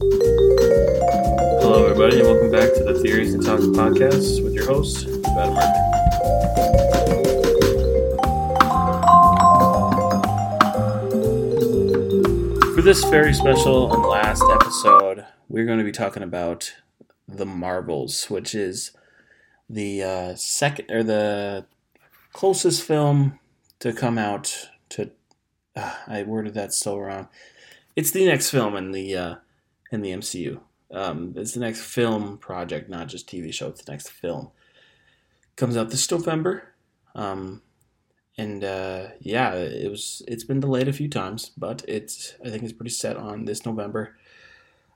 Hello, everybody, and welcome back to the Theories and Talks podcast with your host, Adam Murphy. For this very special and last episode, we're going to be talking about the Marvels, which is the uh, second or the closest film to come out to. Uh, I worded that so wrong. It's the next film in the uh, in the MCU. Um, it's the next film project, not just TV show. It's the next film. Comes out this November. Um, and uh, yeah, it was. It's been delayed a few times, but it's. I think it's pretty set on this November.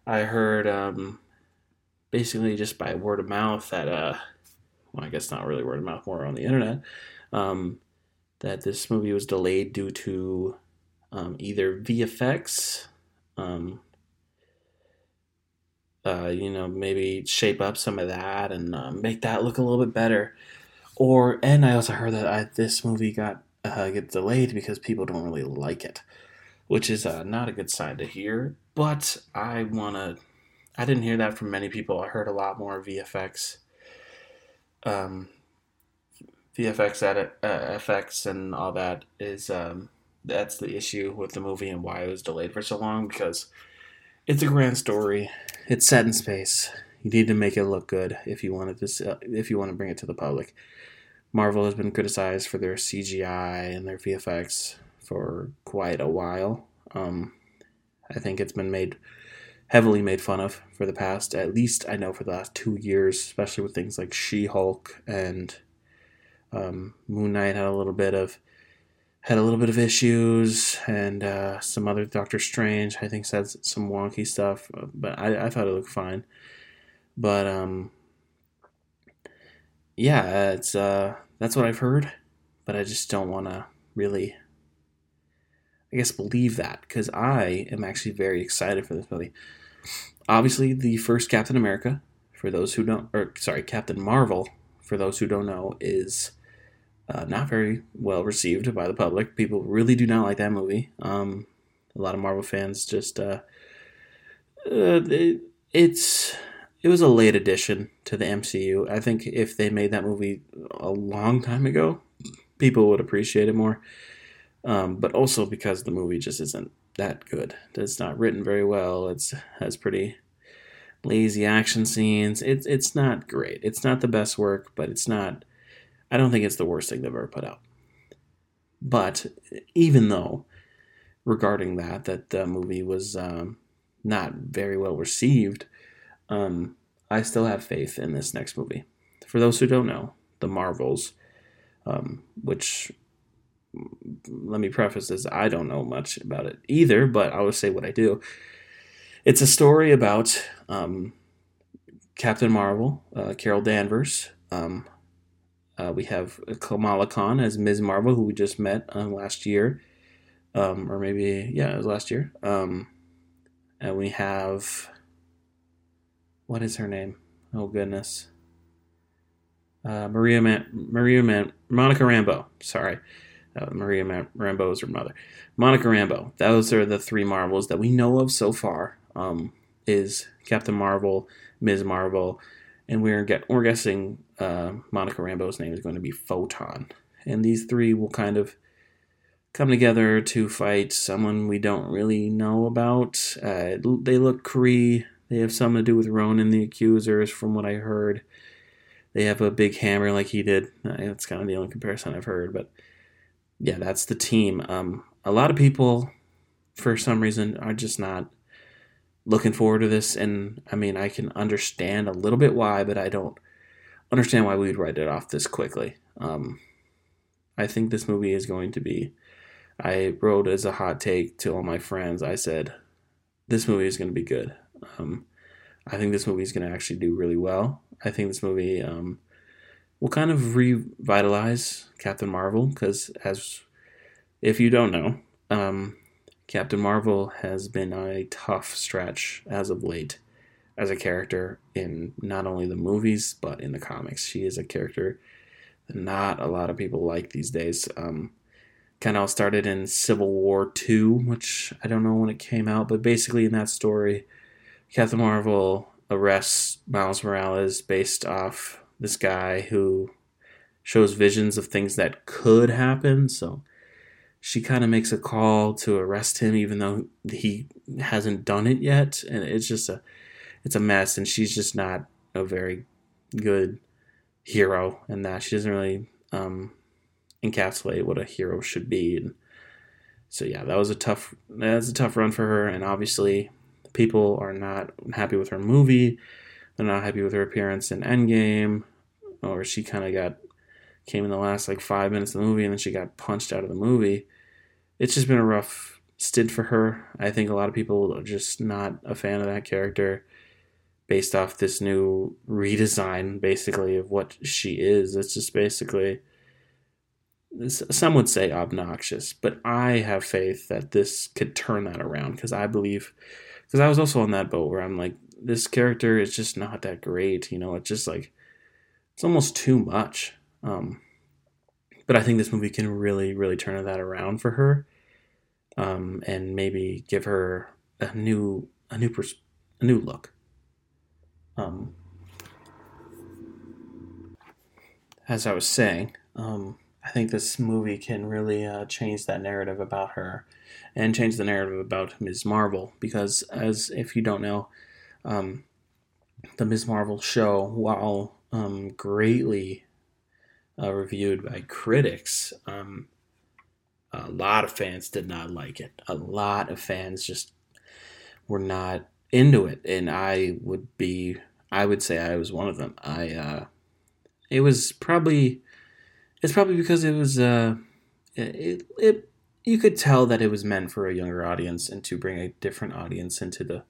I heard um, basically just by word of mouth that. Uh, well, I guess not really word of mouth, more on the internet. Um, that this movie was delayed due to um, either VFX, um, uh, you know, maybe shape up some of that and uh, make that look a little bit better. Or and I also heard that I, this movie got uh, get delayed because people don't really like it, which is uh, not a good sign to hear. But I wanna, I didn't hear that from many people. I heard a lot more VFX, um, VFX edit, uh, effects and all that is um, that's the issue with the movie and why it was delayed for so long because it's a grand story. It's set in space. You need to make it look good if you wanted to if you want to bring it to the public. Marvel has been criticized for their CGI and their VFX for quite a while. Um, I think it's been made heavily made fun of for the past, at least I know for the last two years, especially with things like She Hulk and um, Moon Knight had a little bit of had a little bit of issues, and uh, some other Doctor Strange I think said some wonky stuff, but I, I thought it looked fine. But um, yeah, it's uh, that's what I've heard, but I just don't want to really, I guess, believe that because I am actually very excited for this movie. Obviously, the first Captain America, for those who don't, or sorry, Captain Marvel, for those who don't know, is uh, not very well received by the public. People really do not like that movie. Um, a lot of Marvel fans just, uh, uh, it, it's it was a late addition to the MCU. I think if they made that movie a long time ago, people would appreciate it more. Um, but also because the movie just isn't that good. It's not written very well. It's has pretty lazy action scenes. It's it's not great. It's not the best work, but it's not. I don't think it's the worst thing they've ever put out. But even though, regarding that, that the movie was um, not very well received, um, I still have faith in this next movie. For those who don't know, The Marvels, um, which let me preface this I don't know much about it either, but I will say what I do. It's a story about um, Captain Marvel, uh, Carol Danvers. Um, uh, we have Kamala Khan as Ms. Marvel, who we just met uh, last year, um, or maybe yeah, it was last year. Um, and we have what is her name? Oh goodness. Uh, Maria Man- Maria Man- Monica Rambeau. Sorry, uh, Maria Man- Rambeau is her mother. Monica Rambeau. Those are the three Marvels that we know of so far. Um, is Captain Marvel, Ms. Marvel, and we're get we're guessing uh, Monica Rambeau's name is going to be Photon, and these three will kind of come together to fight someone we don't really know about. Uh, they look Kree they have something to do with Ronan the Accusers, from what I heard. They have a big hammer like he did. Uh, that's kind of the only comparison I've heard, but yeah, that's the team. Um, a lot of people, for some reason, are just not looking forward to this, and I mean, I can understand a little bit why, but I don't understand why we'd write it off this quickly. Um, I think this movie is going to be. I wrote as a hot take to all my friends. I said, "This movie is going to be good." Um, I think this movie is going to actually do really well. I think this movie um, will kind of revitalize Captain Marvel because, as if you don't know, um, Captain Marvel has been a tough stretch as of late as a character in not only the movies but in the comics. She is a character that not a lot of people like these days. Um, kind of started in Civil War 2, which I don't know when it came out, but basically in that story, Captain Marvel arrests Miles Morales based off this guy who shows visions of things that could happen. So she kind of makes a call to arrest him, even though he hasn't done it yet, and it's just a it's a mess. And she's just not a very good hero, and that she doesn't really um, encapsulate what a hero should be. And so yeah, that was a tough that was a tough run for her, and obviously people are not happy with her movie. They're not happy with her appearance in Endgame, or she kind of got came in the last like five minutes of the movie and then she got punched out of the movie. It's just been a rough stint for her. I think a lot of people are just not a fan of that character based off this new redesign, basically, of what she is. It's just basically, some would say obnoxious, but I have faith that this could turn that around because I believe, because I was also on that boat where I'm like, this character is just not that great. You know, it's just like, it's almost too much. Um, but I think this movie can really, really turn that around for her, um, and maybe give her a new, a new, pers- a new look. Um, as I was saying, um, I think this movie can really uh, change that narrative about her, and change the narrative about Ms. Marvel. Because, as if you don't know, um, the Ms. Marvel show, while um, greatly uh, reviewed by critics. Um, a lot of fans did not like it. A lot of fans just were not into it, and I would be. I would say I was one of them. I. Uh, it was probably. It's probably because it was. Uh, it, it you could tell that it was meant for a younger audience and to bring a different audience into the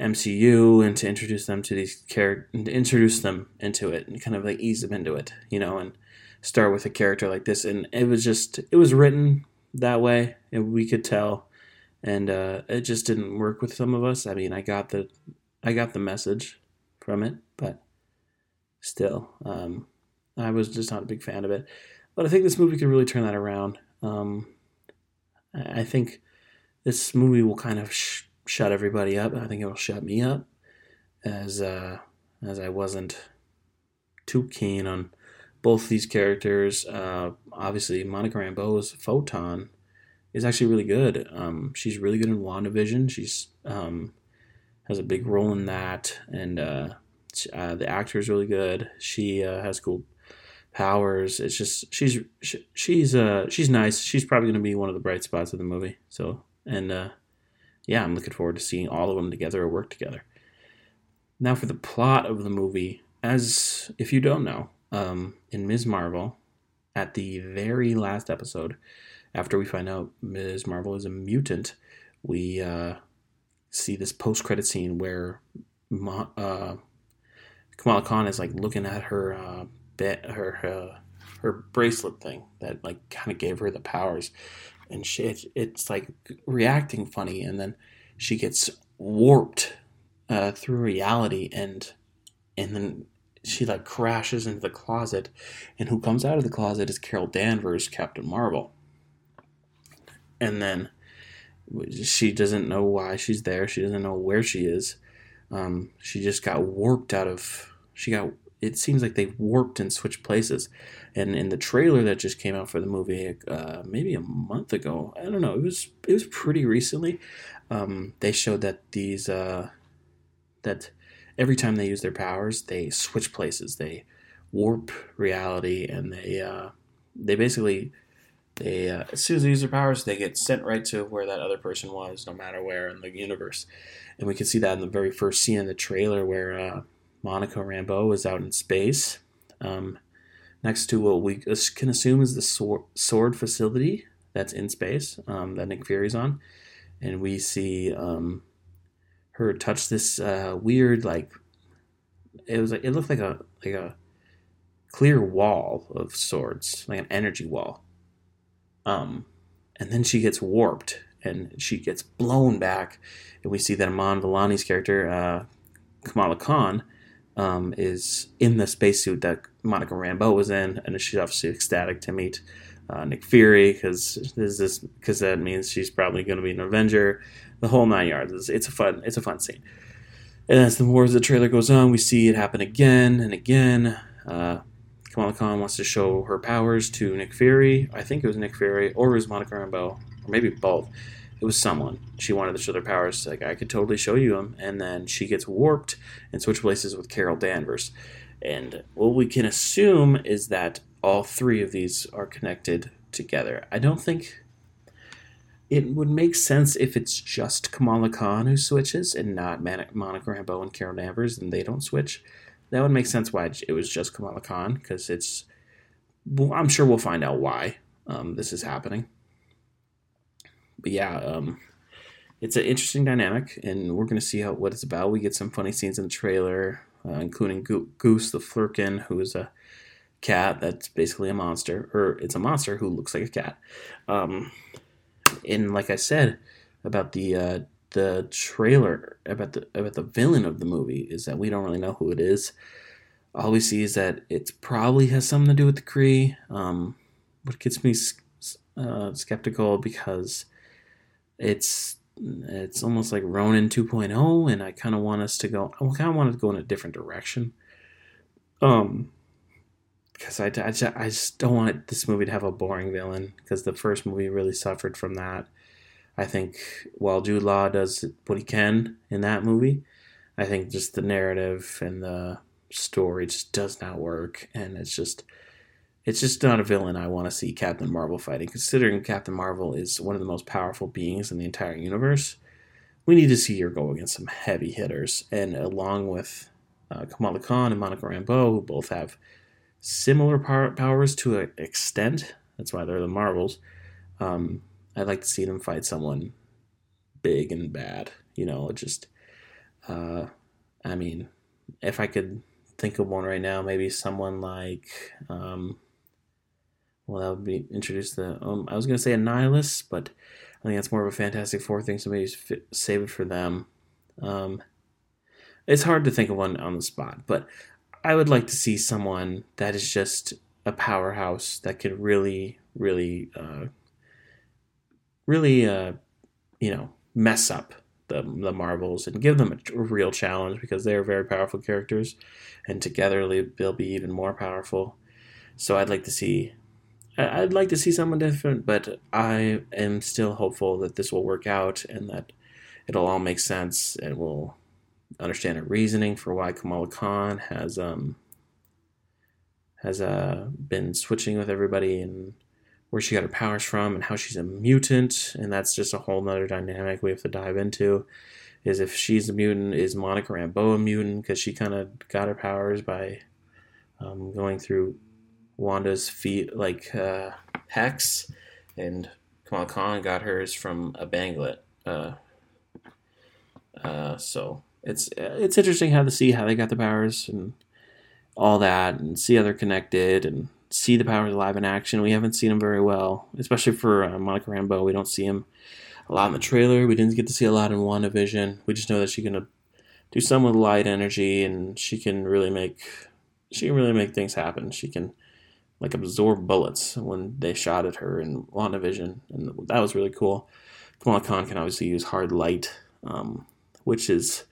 MCU and to introduce them to these characters, introduce them into it and kind of like ease them into it, you know, and start with a character like this. And it was just, it was written that way, and we could tell, and uh, it just didn't work with some of us. I mean, I got the, I got the message from it, but still, um, I was just not a big fan of it. But I think this movie could really turn that around. Um, I think this movie will kind of. Sh- shut everybody up. I think it'll shut me up as uh, as I wasn't too keen on both these characters. Uh, obviously, Monica Rambeau's Photon is actually really good. Um, she's really good in WandaVision. She's um, has a big role in that, and uh, uh, the actor is really good. She uh, has cool powers. It's just she's she, she's uh she's nice. She's probably to be one of the bright spots of the movie. So and uh, yeah, I'm looking forward to seeing all of them together or work together. Now, for the plot of the movie, as if you don't know, um, in Ms. Marvel, at the very last episode, after we find out Ms. Marvel is a mutant, we uh, see this post credit scene where Ma- uh, Kamala Khan is like looking at her uh, her her bracelet thing that like kind of gave her the powers, and shit. It's like reacting funny, and then she gets warped uh, through reality, and and then she like crashes into the closet, and who comes out of the closet is Carol Danvers, Captain Marvel, and then she doesn't know why she's there. She doesn't know where she is. Um, she just got warped out of. She got it seems like they've warped and switched places. And in the trailer that just came out for the movie, uh, maybe a month ago, I don't know, it was it was pretty recently. Um, they showed that these uh, that every time they use their powers, they switch places, they warp reality, and they uh, they basically they uh, as soon as they use their powers, they get sent right to where that other person was, no matter where in the universe. And we can see that in the very first scene in the trailer where uh, Monica Rambeau is out in space, um, next to what we can assume is the sword, facility that's in space um, that Nick Fury's on, and we see um, her touch this uh, weird like it was like it looked like a like a clear wall of sorts, like an energy wall. Um, and then she gets warped and she gets blown back, and we see that Iman Vellani's character, uh, Kamala Khan, um, is in the spacesuit that Monica Rambeau was in, and she's obviously ecstatic to meet uh, Nick Fury because this is because that means she's probably going to be an Avenger, the whole nine yards. It's, it's, a fun it's a fun scene. And as the more as the trailer goes on, we see it happen again and again. Uh, Kamala Khan wants to show her powers to Nick Fury. I think it was Nick Fury, or it was Monica Rambeau, or maybe both. It was someone. She wanted to show their powers. Like I could totally show you them, and then she gets warped and switch places with Carol Danvers. And what we can assume is that all three of these are connected together. I don't think it would make sense if it's just Kamala Khan who switches and not Monica Rambeau and Carol Danvers, and they don't switch. That would make sense why it was just Kamala Khan because it's. Well, I'm sure we'll find out why um, this is happening. But yeah, um, it's an interesting dynamic, and we're going to see how what it's about. We get some funny scenes in the trailer, uh, including Go- Goose the Flerken, who is a cat that's basically a monster, or it's a monster who looks like a cat. Um, and like I said about the uh, the trailer about the about the villain of the movie is that we don't really know who it is. All we see is that it probably has something to do with the Kree. Um, what gets me uh, skeptical because it's it's almost like Ronan 2.0, and I kind of want us to go. I kind of want to go in a different direction. Um, because I, I, just, I just don't want this movie to have a boring villain because the first movie really suffered from that. I think while Jude Law does what he can in that movie, I think just the narrative and the story just does not work, and it's just it's just not a villain I want to see Captain Marvel fighting. Considering Captain Marvel is one of the most powerful beings in the entire universe, we need to see her go against some heavy hitters, and along with uh, Kamala Khan and Monica Rambeau, who both have similar power, powers to an extent. That's why they're the Marvels. Um, I'd like to see them fight someone big and bad. You know, just, uh, I mean, if I could think of one right now, maybe someone like, um, well, that would be introduced the. Um, I was gonna say Annihilus, but I think that's more of a Fantastic Four thing. So maybe save it for them. Um, it's hard to think of one on the spot, but I would like to see someone that is just a powerhouse that could really, really, uh, really, uh, you know, mess up the the Marvels and give them a, a real challenge because they are very powerful characters, and together they'll be even more powerful. So I'd like to see. I'd like to see someone different, but I am still hopeful that this will work out and that it'll all make sense and we'll understand her reasoning for why Kamala Khan has um has uh been switching with everybody and where she got her powers from and how she's a mutant. And that's just a whole nother dynamic we have to dive into is if she's a mutant is Monica Rambeau a mutant? Because she kind of got her powers by um, going through Wanda's feet like uh, hex and Kamala Khan got hers from a banglet uh, uh, so it's it's interesting how to see how they got the powers and all that, and see how they're connected, and see the powers live in action. We haven't seen them very well, especially for uh, Monica Rambeau. We don't see him a lot in the trailer. We didn't get to see a lot in WandaVision. We just know that she can do some with light energy, and she can really make she can really make things happen. She can like absorb bullets when they shot at her in WandaVision, and that was really cool. Kamala Khan can obviously use hard light, um, which is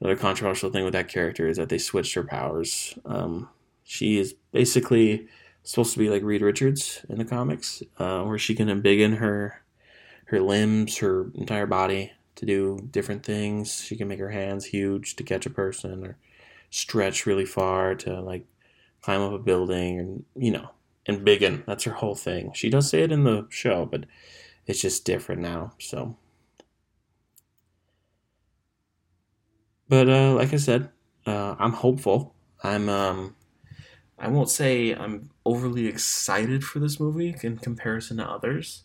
Another controversial thing with that character is that they switched her powers. Um, she is basically supposed to be like Reed Richards in the comics, uh, where she can embiggen her her limbs, her entire body to do different things. She can make her hands huge to catch a person, or stretch really far to like climb up a building, and you know, embiggen that's her whole thing. She does say it in the show, but it's just different now. So But uh, like I said, uh, I'm hopeful. I'm um, I won't say I'm overly excited for this movie in comparison to others,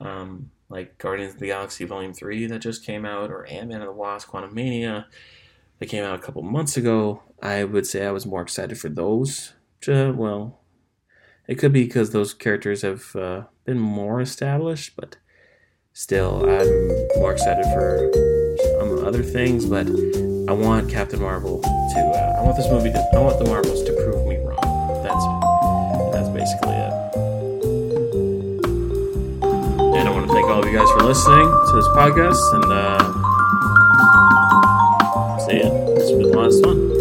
um, like Guardians of the Galaxy Volume Three that just came out, or Ant Man and the Wasp: Quantumania that came out a couple months ago. I would say I was more excited for those. Well, it could be because those characters have uh, been more established, but still, I'm more excited for some other things. But I want Captain Marvel to. Uh, I want this movie to. I want the Marvels to prove me wrong. That's that's basically it. And I want to thank all of you guys for listening to this podcast. And yeah, this has been of fun. Peace.